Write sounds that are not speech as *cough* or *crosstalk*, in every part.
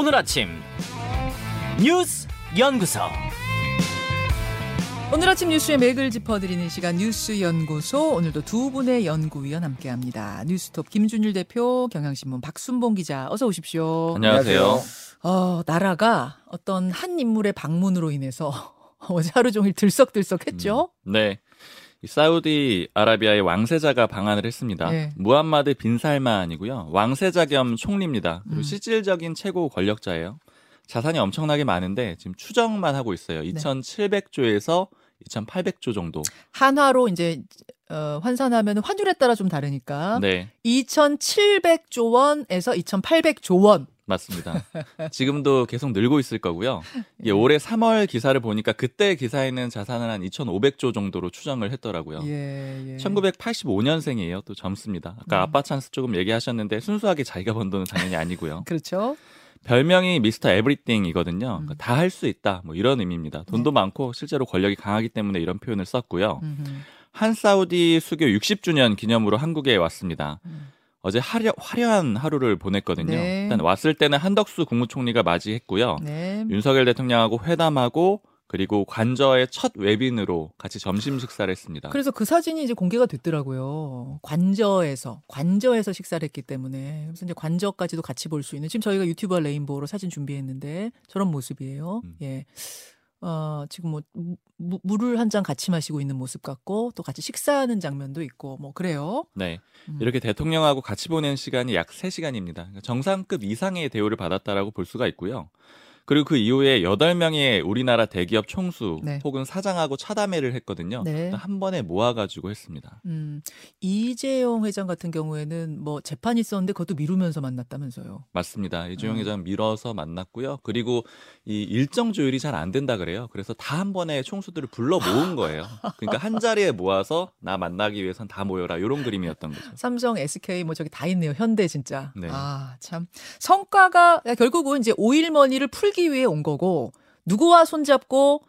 오늘 아침 뉴스 연구소 오늘 아침 뉴스의 맥을 짚어드리는 시간 뉴스 연구소 오늘도 두 분의 연구위원 함께합니다. 뉴스톱 김준일 대표, 경향신문 박순봉 기자 어서 오십시오. 안녕하세요. 어, 나라가 어떤 한 인물의 방문으로 인해서 *laughs* 어제 하루 종일 들썩들썩했죠. 음, 네. 사우디 아라비아의 왕세자가 방한을 했습니다. 네. 무함마드 빈 살만이고요. 왕세자 겸 총리입니다. 그리고 음. 실질적인 최고 권력자예요. 자산이 엄청나게 많은데 지금 추정만 하고 있어요. 네. 2,700조에서 2,800조 정도. 한화로 이제 어, 환산하면 환율에 따라 좀 다르니까 네, 2,700조 원에서 2,800조 원. 맞습니다. 지금도 계속 늘고 있을 거고요. 네. 이게 올해 3월 기사를 보니까 그때 기사에는 자산을 한 2,500조 정도로 추정을 했더라고요. 예, 예. 1985년생이에요. 또 젊습니다. 아까 음. 아빠 찬스 조금 얘기하셨는데 순수하게 자기가 번 돈은 당연히 아니고요. *laughs* 그렇죠. 별명이 미스터 에브리띵이거든요. 음. 다할 수 있다. 뭐 이런 의미입니다. 돈도 많고 실제로 권력이 강하기 때문에 이런 표현을 썼고요. 음흠. 한 사우디 수교 60주년 기념으로 한국에 왔습니다. 음. 어제 화려, 화려한 하루를 보냈거든요. 네. 일단 왔을 때는 한덕수 국무총리가 맞이했고요. 네. 윤석열 대통령하고 회담하고 그리고 관저의 첫 외빈으로 같이 점심 식사를 했습니다. 그래서 그 사진이 이제 공개가 됐더라고요. 관저에서 관저에서 식사를 했기 때문에 그래서 이제 관저까지도 같이 볼 수 있는 지금 저희가 유튜브와 레인보우로 사진 준비했는데 저런 모습이에요. 음. 예. 어, 지금 뭐 무, 물을 한 잔 같이 마시고 있는 모습 같고 또 같이 식사하는 장면도 있고 뭐 그래요. 네. 음. 이렇게 대통령하고 같이 보낸 시간이 약 3시간입니다. 정상급 이상의 대우를 받았다라고 볼 수가 있고요. 그리고 그 이후에 8명의 우리나라 대기업 총수 네. 혹은 사장하고 차담회를 했거든요. 네. 한 번에 모아가지고 했습니다. 음, 이재용 회장 같은 경우에는 뭐 재판이 있었는데 그것도 미루면서 만났다면서요. 맞습니다. 이주영 음. 회장 밀어서 만났고요. 그리고 이 일정 조율이 잘 안 된다 그래요. 그래서 다 한 번에 총수들을 불러 모은 거예요. 그러니까 한 자리에 모아서 나 만나기 위해선 다 모여라. 이런 그림이었던 거죠. 삼성, SK 뭐 저기 다 있네요. 현대 진짜. 네. 아, 참. 성과가 결국은 이제 오일머니를 풀기 위해 온 거고 누구와 손잡고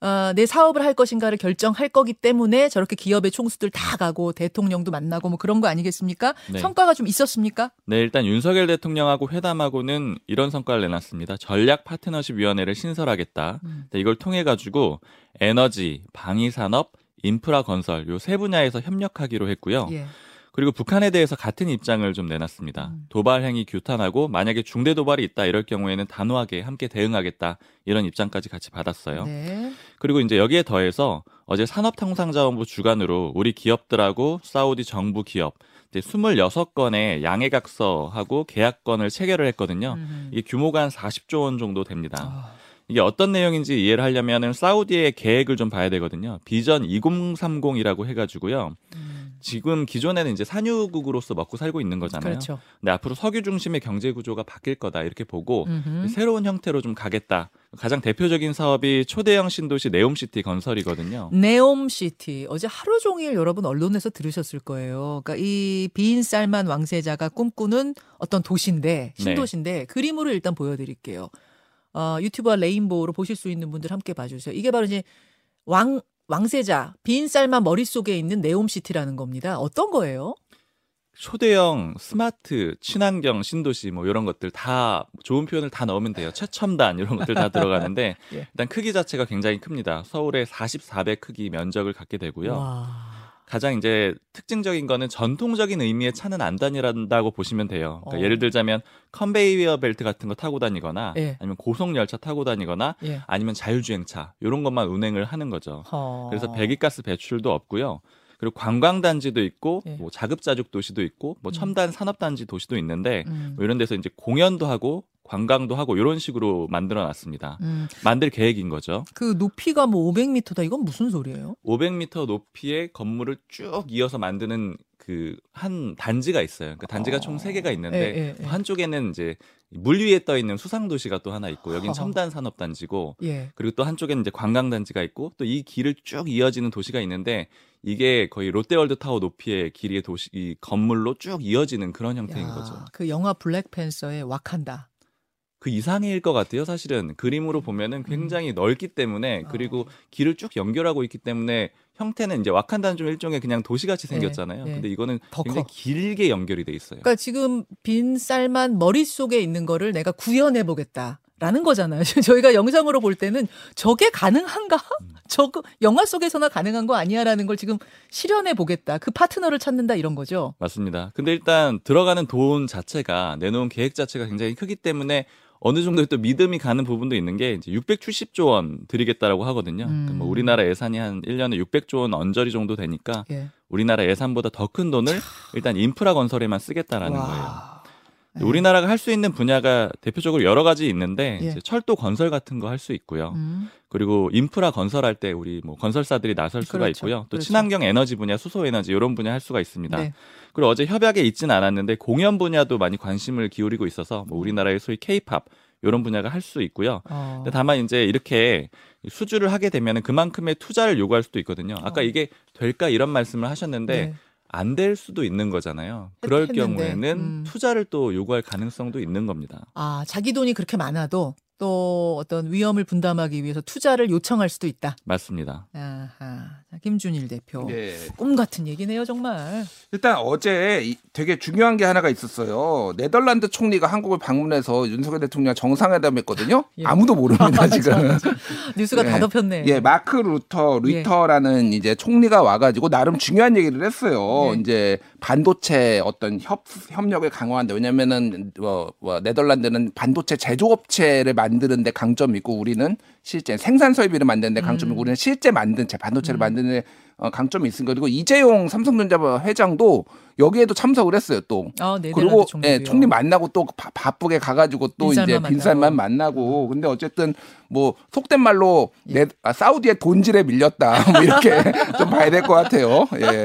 어, 내 사업을 할 것인가를 결정할 거기 때문에 저렇게 기업의 총수들 다 가고 대통령도 만나고 뭐 그런 거 아니겠습니까? 네. 성과가 좀 있었습니까? 네, 일단 윤석열 대통령하고 회담하고는 이런 성과를 내놨습니다. 전략 파트너십 위원회를 신설하겠다. 음. 네, 이걸 통해 가지고 에너지, 방위 산업, 인프라 건설 요 세 분야에서 협력하기로 했고요. 예. 그리고 북한에 대해서 같은 입장을 좀 내놨습니다. 음. 도발 행위 규탄하고 만약에 중대 도발이 있다 이럴 경우에는 단호하게 함께 대응하겠다 이런 입장까지 같이 받았어요. 네. 그리고 이제 여기에 더해서 어제 산업통상자원부 주관으로 우리 기업들하고 사우디 정부 기업 이제 26건의 양해각서하고 계약건을 체결을 했거든요. 음. 이게 규모가 한 40조 원 정도 됩니다. 아, 이게 어떤 내용인지 이해를 하려면은 사우디의 계획을 좀 봐야 되거든요. 비전 2030이라고 해가지고요. 음. 지금 기존에는 이제 산유국으로서 먹고 살고 있는 거잖아요. 그렇죠. 근데 앞으로 석유 중심의 경제 구조가 바뀔 거다 이렇게 보고 음흠. 새로운 형태로 좀 가겠다. 가장 대표적인 사업이 초대형 신도시 네옴시티 건설이거든요. 네옴시티 어제 하루 종일 여러분 언론에서 들으셨을 거예요. 그러니까 이 빈 살만 왕세자가 꿈꾸는 어떤 도시인데 신도시인데 그림으로 일단 보여드릴게요. 어, 유튜브와 레인보우로 보실 수 있는 분들 함께 봐주세요. 이게 바로 이제 왕 왕세자 빈 살만 머릿속에 있는 네옴시티라는 겁니다. 어떤 거예요? 초대형 스마트 친환경 신도시 뭐 이런 것들 다 좋은 표현을 다 넣으면 돼요. 최첨단 이런 것들 다 들어가는데 *laughs* 예. 일단 크기 자체가 굉장히 큽니다. 서울의 44배 크기 면적을 갖게 되고요. 와. 가장 이제 특징적인 거는 전통적인 의미의 차는 안 다니란다고 보시면 돼요. 그러니까 어. 예를 들자면 컨베이어 벨트 같은 거 타고 다니거나 예. 아니면 고속 열차 타고 다니거나 예. 아니면 자율주행차 이런 것만 운행을 하는 거죠. 허. 그래서 배기가스 배출도 없고요. 그리고 관광단지도 있고 예. 뭐 자급자족 도시도 있고 뭐 음. 첨단 산업단지 도시도 있는데 음. 뭐 이런 데서 이제 공연도 하고 관광도 하고 이런 식으로 만들어 놨습니다. 음. 만들 계획인 거죠. 그 높이가 뭐 500m다. 이건 무슨 소리예요? 500m 높이의 건물을 쭉 이어서 만드는 그 한 단지가 있어요. 그 단지가 어. 총 3개가 있는데 예, 예, 예. 한쪽에는 이제 물 위에 떠 있는 수상 도시가 또 하나 있고 여긴. *laughs* 첨단 산업 단지고 예. 그리고 또 한쪽에는 이제 관광 단지가 있고 또 이 길을 쭉 이어지는 도시가 있는데 이게 거의 롯데월드 타워 높이의 길이의 도시 이 건물로 쭉 이어지는 그런 형태인 야, 거죠. 그 영화 블랙팬서의 와칸다. 그 이상일 것 같아요. 사실은 그림으로 보면은 굉장히 넓기 때문에 어. 그리고 길을 쭉 연결하고 있기 때문에 형태는 이제 와칸다는 좀 일종의 그냥 도시같이 네, 생겼잖아요. 네. 근데 이거는 더 굉장히 커. 길게 연결이 돼 있어요. 그러니까 지금 빈 쌀만 머릿속에 있는 거를 내가 구현해 보겠다. 라는 거잖아요. *laughs* 저희가 영상으로 볼 때는 저게 가능한가? *laughs* 저거 영화 속에서나 가능한 거 아니야라는 걸 지금 실현해 보겠다. 그 파트너를 찾는다 이런 거죠. 맞습니다. 근데 일단 들어가는 돈 자체가 내놓은 계획 자체가 굉장히 크기 때문에 어느 정도 또 믿음이 가는 부분도 있는 게 이제 670조 원 드리겠다라고 하거든요. 그러니까 뭐 음. 우리나라 예산이 한 1년에 600조 원 언저리 정도 되니까 예. 우리나라 예산보다 더 큰 돈을 일단 인프라 건설에만 쓰겠다라는 거예요. 와. 네. 우리나라가 할 수 있는 분야가 대표적으로 여러 가지 있는데 예. 철도 건설 같은 거 할 수 있고요. 음. 그리고 인프라 건설할 때 우리 뭐 건설사들이 나설 수가 그렇죠. 있고요. 또 그렇죠. 친환경 에너지 분야, 수소 에너지 이런 분야 할 수가 있습니다. 네. 그리고 어제 협약에 있지는 않았는데 공연 분야도 많이 관심을 기울이고 있어서 뭐 우리나라의 소위 K-팝 이런 분야가 할 수 있고요. 어. 근데 다만 이제 이렇게 수주를 하게 되면 그만큼의 투자를 요구할 수도 있거든요. 아까 어. 이게 될까 이런 말씀을 하셨는데 네. 안 될 수도 있는 거잖아요. 그럴 했는데, 경우에는 음. 투자를 또 요구할 가능성도 있는 겁니다. 아, 자기 돈이 그렇게 많아도 또 어떤 위험을 분담하기 위해서 투자를 요청할 수도 있다. 맞습니다. 아하. 자, 김준일 대표. 네. 꿈 같은 얘기네요, 정말. 일단 어제 이- 되게 중요한 게 하나가 있었어요. 네덜란드 총리가 한국을 방문해서 윤석열 대통령 정상회담했거든요. *laughs* 예. 아무도 모릅니다 *laughs* 지금. 뉴스가 다 예. 덮였네. 예, 마크 루터 루이터라는 이제 총리가 와가지고 나름 중요한 얘기를 했어요. 예. 이제 반도체 어떤 협 협력을 강화한다. 왜냐면은 뭐, 뭐 네덜란드는 반도체 제조업체를 만드는데 강점이 있고 우리는 실제 생산 설비를 만드는데 강점이 음. 우리는 실제 만든 제 반도체를 만드는 데 어, 강점이 있으니까 그리고 이재용 삼성전자 회장도 여기에도 참석을 했어요 또. 아, 네덜란드 그리고. 예, 총리 만나고 또 바, 바쁘게 가가지고 또 이제 빈살만 만나고 근데 어쨌든 뭐 속된 말로 예. 내, 아, 사우디의 돈질에 밀렸다 *laughs* 뭐 이렇게 *laughs* 좀 봐야 될 것 같아요. 예.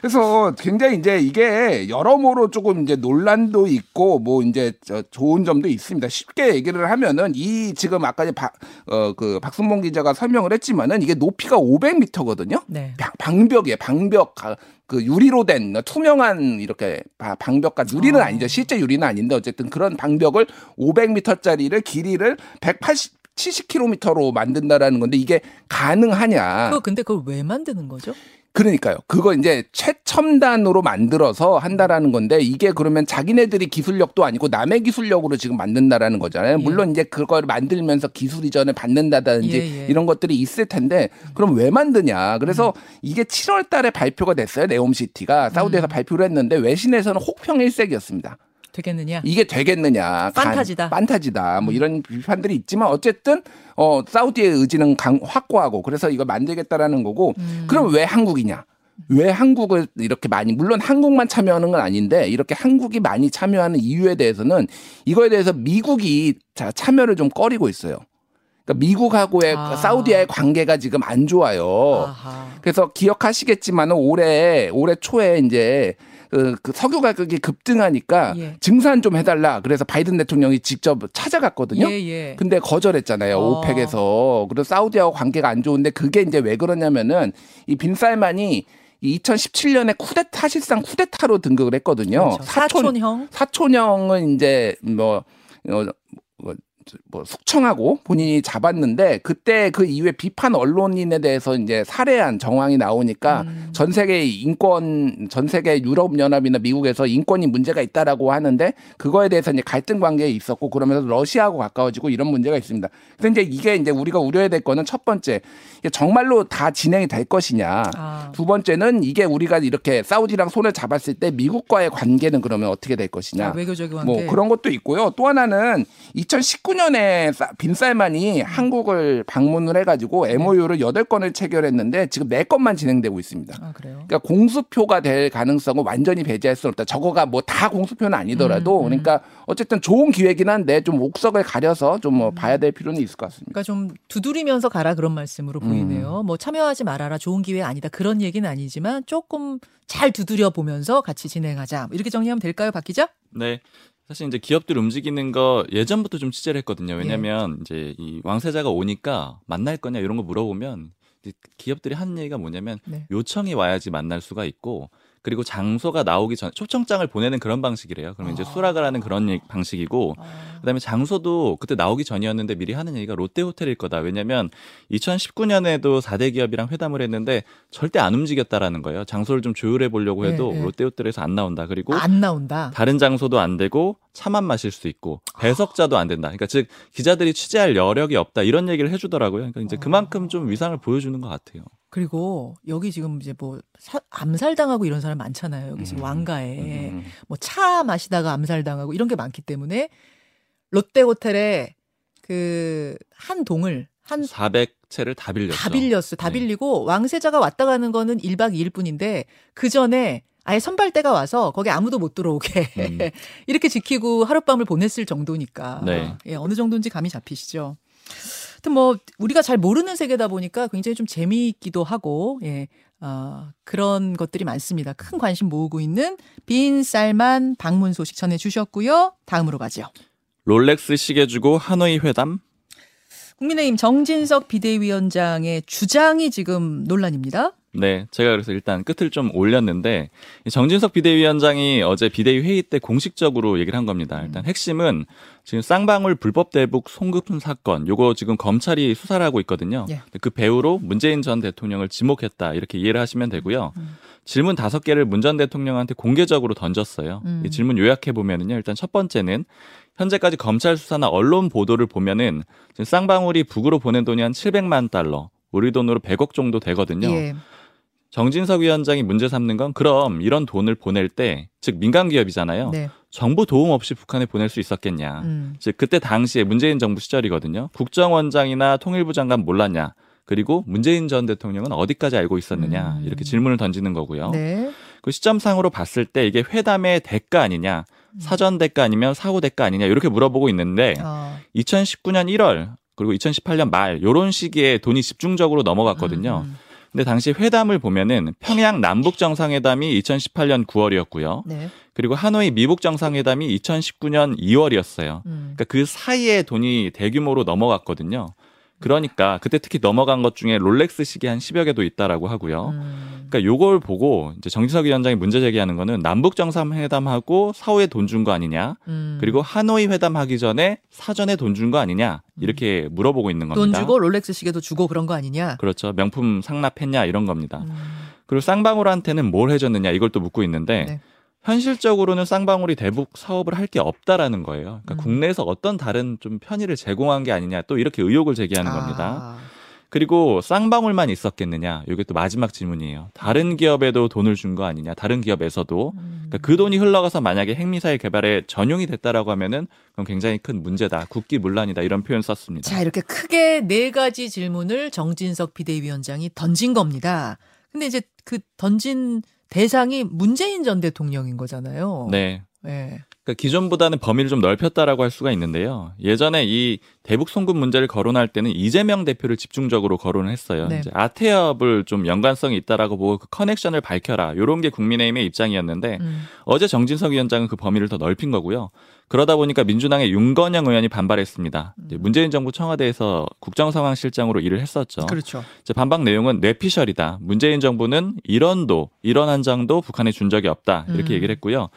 그래서 굉장히 이제 이게 여러모로 조금 이제 논란도 있고 뭐 이제 저 좋은 점도 있습니다. 쉽게 얘기를 하면은 이 지금 아까 박어그 박순봉 기자가 설명을 했지만은 이게 높이가 500m거든요. 네. 방- 방벽이에요. 방벽 가- 그 유리로 된 투명한 이렇게 바- 방벽과 유리는 어. 아니죠. 실제 유리는 아닌데 어쨌든 그런 방벽을 500m짜리를 길이를 180 70km로 만든다라는 건데 이게 가능하냐? 그거 근데 그걸 왜 만드는 거죠? 그러니까요. 그거 이제 최첨단으로 만들어서 한다라는 건데 이게 그러면 자기네들이 기술력도 아니고 남의 기술력으로 지금 만든다라는 거잖아요. 예. 물론 이제 그걸 만들면서 기술 이전을 받는다든지 예, 예. 이런 것들이 있을 텐데 그럼 왜 만드냐. 그래서 음. 이게 7월 달에 발표가 됐어요. 네옴시티가 사우디에서 발표를 했는데 외신에서는 혹평 일색이었습니다. 되겠느냐? 이게 되겠느냐. 간- 판타지다. 판타지다. 음. 뭐 이런 비판들이 있지만 어쨌든 어 사우디의 의지는 강, 확고하고 그래서 이걸 만들겠다라는 거고 음. 그럼 왜 한국이냐? 왜 한국을 이렇게 많이 물론 한국만 참여하는 건 아닌데 이렇게 한국이 많이 참여하는 이유에 대해서는 이거에 대해서 미국이 자, 참여를 좀 꺼리고 있어요. 그러니까 미국하고의 아. 사우디와의 관계가 지금 안 좋아요. 아하. 그래서 기억하시겠지만 올해 올해 초에 이제 그, 그 석유 가격이 급등하니까 예. 증산 좀 해달라. 그래서 바이든 대통령이 직접 찾아갔거든요. 예, 예. 근데 거절했잖아요. 어. 오펙에서. 그리고 사우디하고 관계가 안 좋은데 그게 이제 왜 그러냐면은 이 빈살만이 이 2017년에 쿠데 사실상 쿠데타로 등극을 했거든요. 그렇죠. 사촌형. 사촌형은 이제 뭐, 어, 뭐, 뭐 숙청하고 본인이 잡았는데 그때 그 이후에 비판 언론인에 대해서 이제 살해한 정황이 나오니까 음. 전 세계 인권 전 세계 유럽 연합이나 미국에서 인권이 문제가 있다라고 하는데 그거에 대해서 이제 갈등 관계에 있었고 그러면서 러시아하고 가까워지고 이런 문제가 있습니다. 근데 이제 이게 이제 우리가 우려해야 될 거는 첫 번째 정말로 다 진행이 될 것이냐. 아. 두 번째는 이게 우리가 이렇게 사우디랑 손을 잡았을 때 미국과의 관계는 그러면 어떻게 될 것이냐. 아, 외교적 관계. 뭐 그런 것도 있고요. 또 하나는 2019년 에 빈살만이 한국을 방문을 해가지고 MOU를 8건을 체결했는데 지금 4건만 진행되고 있습니다. 아, 그래요. 그러니까 공수표가 될 가능성은 완전히 배제할 수 없다. 저거가 뭐 다 공수표는 아니더라도 음, 음. 그러니까 어쨌든 좋은 기회긴 한데 좀 옥석을 가려서 좀뭐 봐야 될 필요는 있을 것 같습니다. 그러니까 좀 두드리면서 가라 그런 말씀으로 음. 보이네요. 뭐 참여하지 말아라 좋은 기회 아니다 그런 얘기는 아니지만 조금 잘 두드려 보면서 같이 진행하자 뭐 이렇게 정리하면 될까요, 박 기자? 네. 사실 이제 기업들 움직이는 거 예전부터 좀 취재를 했거든요. 예. 왜냐면 이제 이 왕세자가 오니까 만날 거냐 이런 거 물어보면 기업들이 하는 얘기가 뭐냐면 네. 요청이 와야지 만날 수가 있고 그리고 장소가 나오기 전 초청장을 보내는 그런 방식이래요. 그러면 이제 아. 수락을 하는 그런 방식이고 아. 그다음에 장소도 그때 나오기 전이었는데 미리 하는 얘기가 롯데 호텔일 거다. 왜냐면 2019년에도 4대 기업이랑 회담을 했는데 절대 안 움직였다라는 거예요. 장소를 좀 조율해 보려고 해도 네, 네. 롯데 호텔에서 안 나온다. 그리고 안 나온다. 다른 장소도 안 되고 차만 마실 수 있고 배석자도 안 된다. 그러니까 즉 기자들이 취재할 여력이 없다 이런 얘기를 해 주더라고요. 그러니까 이제 그만큼 좀 위상을 보여주는 것 같아요. 그리고 여기 지금 이제 뭐 사- 암살당하고 이런 사람 많잖아요. 여기 지금 음. 왕가에 음. 뭐차 마시다가 암살당하고 이런 게 많기 때문에 롯데 호텔에 그 한 동을 한 400채를 다 빌렸죠. 다 빌렸어. 다 네. 빌리고 왕세자가 왔다 가는 거는 1박 2일 뿐인데 그 전에 아예 선발대가 와서 거기 아무도 못 들어오게 음. *laughs* 이렇게 지키고 하룻밤을 보냈을 정도니까 네. 예, 어느 정도인지 감이 잡히시죠. 하여튼 뭐 우리가 잘 모르는 세계다 보니까 굉장히 좀 재미있기도 하고 예. 어, 그런 것들이 많습니다. 큰 관심 모으고 있는 빈 쌀만 방문 소식 전해 주셨고요. 다음으로 가죠. 롤렉스 시계 주고 하노이 회담. 국민의힘 정진석 비대위원장의 주장이 지금 논란입니다. 네, 제가 그래서 일단 끝을 좀 올렸는데 이 정진석 비대위원장이 어제 비대위 회의 때 공식적으로 얘기를 한 겁니다. 일단 핵심은 지금 쌍방울 불법 대북 송금 사건 요거 지금 검찰이 수사를 하고 있거든요. 예. 그 배우로 문재인 전 대통령을 지목했다 이렇게 이해를 하시면 되고요. 질문 다섯 개를 문 전 대통령한테 공개적으로 던졌어요. 음. 이 질문 요약해 보면은요. 일단 첫 번째는 현재까지 검찰 수사나 언론 보도를 보면은 지금 쌍방울이 북으로 보낸 돈이 한 700만 달러, 우리 돈으로 100억 정도 되거든요. 예. 정진석 위원장이 문제 삼는 건 그럼 이런 돈을 보낼 때, 즉 민간 기업이잖아요. 네. 정부 도움 없이 북한에 보낼 수 있었겠냐. 음. 즉 그때 당시에 문재인 정부 시절이거든요. 국정원장이나 통일부 장관 몰랐냐. 그리고 문재인 전 대통령은 어디까지 알고 있었느냐. 음. 이렇게 질문을 던지는 거고요. 네. 그 시점상으로 봤을 때 이게 회담의 대가 아니냐, 사전 대가 아니면 사후 대가 아니냐 이렇게 물어보고 있는데 어. 2019년 1월 그리고 2018년 말 요런 시기에 돈이 집중적으로 넘어갔거든요. 음, 음. 근데 당시 회담을 보면은 평양 남북 정상회담이 2018년 9월이었고요. 네. 그리고 하노이 미북 정상회담이 2019년 2월이었어요. 음. 그러니까 그 사이에 돈이 대규모로 넘어갔거든요. 그러니까 그때 특히 넘어간 것 중에 롤렉스 시계 한 10여 개도 있다라고 하고요. 음. 그러니까 요걸 보고 이제 정진석 위원장이 문제 제기하는 거는 남북 정상회담하고 사후에 돈 준 거 아니냐. 음. 그리고 하노이 회담하기 전에 사전에 돈 준 거 아니냐. 이렇게 물어보고 있는 겁니다. 돈 주고 롤렉스 시계도 주고 그런 거 아니냐? 그렇죠. 명품 상납했냐 이런 겁니다. 음. 그리고 쌍방울한테는 뭘 해줬느냐 이걸 또 묻고 있는데 네. 현실적으로는 쌍방울이 대북 사업을 할 게 없다라는 거예요. 그러니까 음. 국내에서 어떤 다른 좀 편의를 제공한 게 아니냐 또 이렇게 의혹을 제기하는 겁니다. 아. 그리고 쌍방울만 있었겠느냐? 이게 또 마지막 질문이에요. 다른 기업에도 돈을 준 거 아니냐? 다른 기업에서도 음. 그러니까 그 돈이 흘러가서 만약에 핵미사일 개발에 전용이 됐다라고 하면은 그건 굉장히 큰 문제다. 국기문란이다. 이런 표현 썼습니다. 자, 이렇게 크게 네 가지 질문을 정진석 비대위원장이 던진 겁니다. 근데 이제 그 던진 대상이 문재인 전 대통령인 거잖아요. 네. 네. 그러니까 기존보다는 범위를 좀 넓혔다라고 할 수가 있는데요. 예전에 이 대북 송금 문제를 거론할 때는 이재명 대표를 집중적으로 거론을 했어요. 네. 이제 아태협을 좀 연관성이 있다라고 보고 그 커넥션을 밝혀라. 요런 게 국민의힘의 입장이었는데 음. 어제 정진석 위원장은 그 범위를 더 넓힌 거고요. 그러다 보니까 민주당의 윤건영 의원이 반발했습니다. 이제 문재인 정부 청와대에서 국정상황실장으로 일을 했었죠. 그렇죠. 반박 내용은 뇌피셜이다. 문재인 정부는 이런도 이런 한 장도 북한에 준 적이 없다. 이렇게 음. 얘기를 했고요.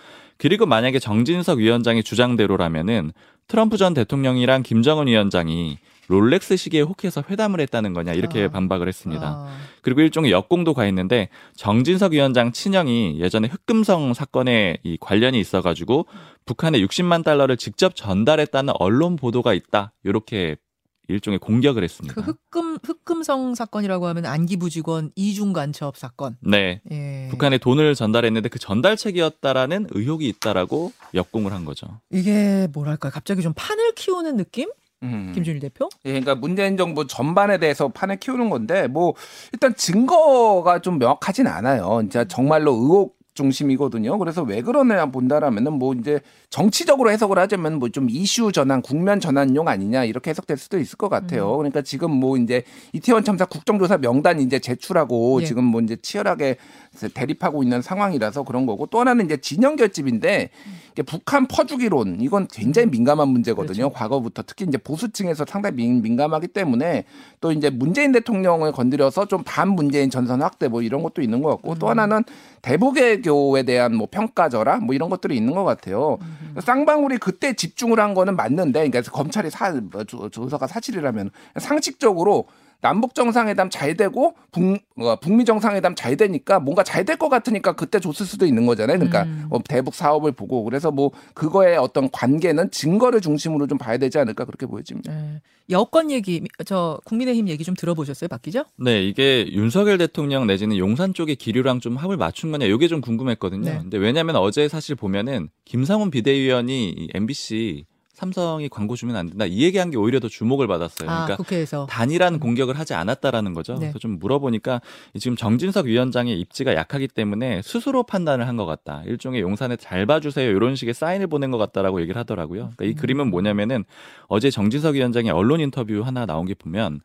그리고 만약에 정진석 위원장의 주장대로라면은 트럼프 전 대통령이랑 김정은 위원장이 롤렉스 시계에 혹해서 회담을 했다는 거냐 이렇게 아. 반박을 했습니다. 아. 그리고 일종의 역공도 가했는데 정진석 위원장 친형이 예전에 흑금성 사건에 이 관련이 있어가지고 북한에 60만 달러를 직접 전달했다는 언론 보도가 있다. 이렇게 일종의 공격을 했습니다. 그 흑금 흑금성 사건이라고 하면 안기부 직원 이중 간첩 사건. 네. 예. 북한에 돈을 전달했는데 그 전달책이었다라는 의혹이 있다라고 역공을 한 거죠. 이게 뭐랄까 갑자기 좀 판을 키우는 느낌? 음. 김준일 대표? 예, 그러니까 문재인 정부 전반에 대해서 판을 키우는 건데 뭐 일단 증거가 좀 명확하진 않아요. 진짜 정말로 의혹 중심이거든요. 그래서 왜 그러냐 본다라면은 뭐 이제 정치적으로 해석을 하자면 뭐 좀 이슈 전환, 국면 전환용 아니냐 이렇게 해석될 수도 있을 것 같아요. 그러니까 지금 뭐 이제 이태원 참사 국정조사 명단 이제 제출하고 예. 지금 뭐 이제 치열하게 대립하고 있는 상황이라서 그런 거고 또 하나는 이제 진영 결집인데 북한 퍼주기론 이건 굉장히 민감한 문제거든요. 과거부터 특히 이제 보수층에서 상당히 민, 민감하기 때문에 또 이제 문재인 대통령을 건드려서 좀 반 문재인 전선 확대 뭐 이런 것도 있는 것 같고 또 하나는 대북외교에 대한 뭐 평가절하 뭐 이런 것들이 있는 것 같아요. 쌍방울이 그때 집중을 한 거는 맞는데, 그러니까 검찰이 사 뭐, 조- 조사가 사실이라면 상식적으로 남북 정상회담 잘 되고 북, 어, 북미 정상회담 잘 되니까 뭔가 잘 될 것 같으니까 그때 줬을 수도 있는 거잖아요. 그러니까 뭐 대북 사업을 보고 그래서 뭐 그거의 어떤 관계는 증거를 중심으로 좀 봐야 되지 않을까 그렇게 보여집니다. 네. 여권 얘기 저 국민의힘 얘기 좀 들어보셨어요, 박 기자? 네, 이게 윤석열 대통령 내지는 용산 쪽의 기류랑 좀 합을 맞춘 거냐, 이게 좀 궁금했거든요. 네. 근데 왜냐하면 어제 사실 보면은 김상훈 비대위원이 이 MBC 삼성이 광고 주면 안 된다 이 얘기한 게 오히려 더 주목을 받았어요. 아, 그러니까 국회에서. 단일한 공격을 하지 않았다라는 거죠. 네. 그래서 좀 물어보니까 지금 정진석 위원장의 입지가 약하기 때문에 스스로 판단을 한 것 같다. 일종의 용산에 잘 봐주세요 이런 식의 사인을 보낸 것 같다라고 얘기를 하더라고요. 그러니까 이 그림은 뭐냐면은 어제 정진석 위원장의 언론 인터뷰 하나 나온 게 보면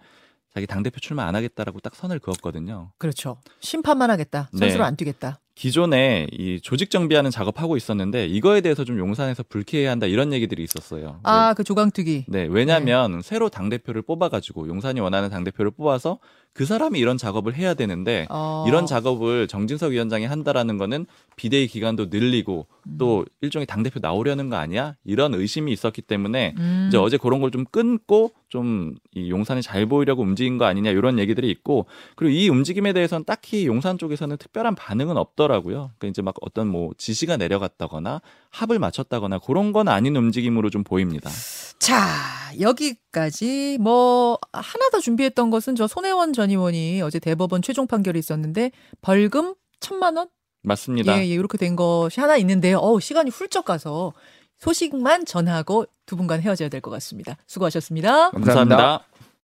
자기 당 대표 출마 안 하겠다라고 딱 선을 그었거든요. 그렇죠. 심판만 하겠다. 네. 선수로 안 뛰겠다. 기존에 이 조직 정비하는 작업하고 있었는데 이거에 대해서 좀 용산에서 불쾌해야 한다 이런 얘기들이 있었어요. 아, 그 조강특위. 네, 왜냐하면 새로 당 대표를 뽑아가지고 용산이 원하는 당 대표를 뽑아서 그 사람이 이런 작업을 해야 되는데 어. 이런 작업을 정진석 위원장이 한다라는 거는 비대위 기간도 늘리고 또 일종의 당 대표 나오려는 거 아니야? 이런 의심이 있었기 때문에 음. 이제 어제 그런 걸 좀 끊고 좀 이 용산이 잘 보이려고 움직인 거 아니냐 이런 얘기들이 있고 그리고 이 움직임에 대해서는 딱히 용산 쪽에서는 특별한 반응은 없더라고요. 그러니까 이제 막 어떤 뭐 지시가 내려갔다거나 합을 맞췄다거나 그런 건 아닌 움직임으로 좀 보입니다. 자, 여기까지 뭐 하나 더 준비했던 것은 저 손혜원 전 의원이 어제 대법원 최종 판결이 있었는데 벌금 천만 원? 맞습니다. 예, 예, 이렇게 된 것이 하나 있는데요. 어우, 시간이 훌쩍 가서 소식만 전하고 두 분간 헤어져야 될 것 같습니다. 수고하셨습니다. 감사합니다.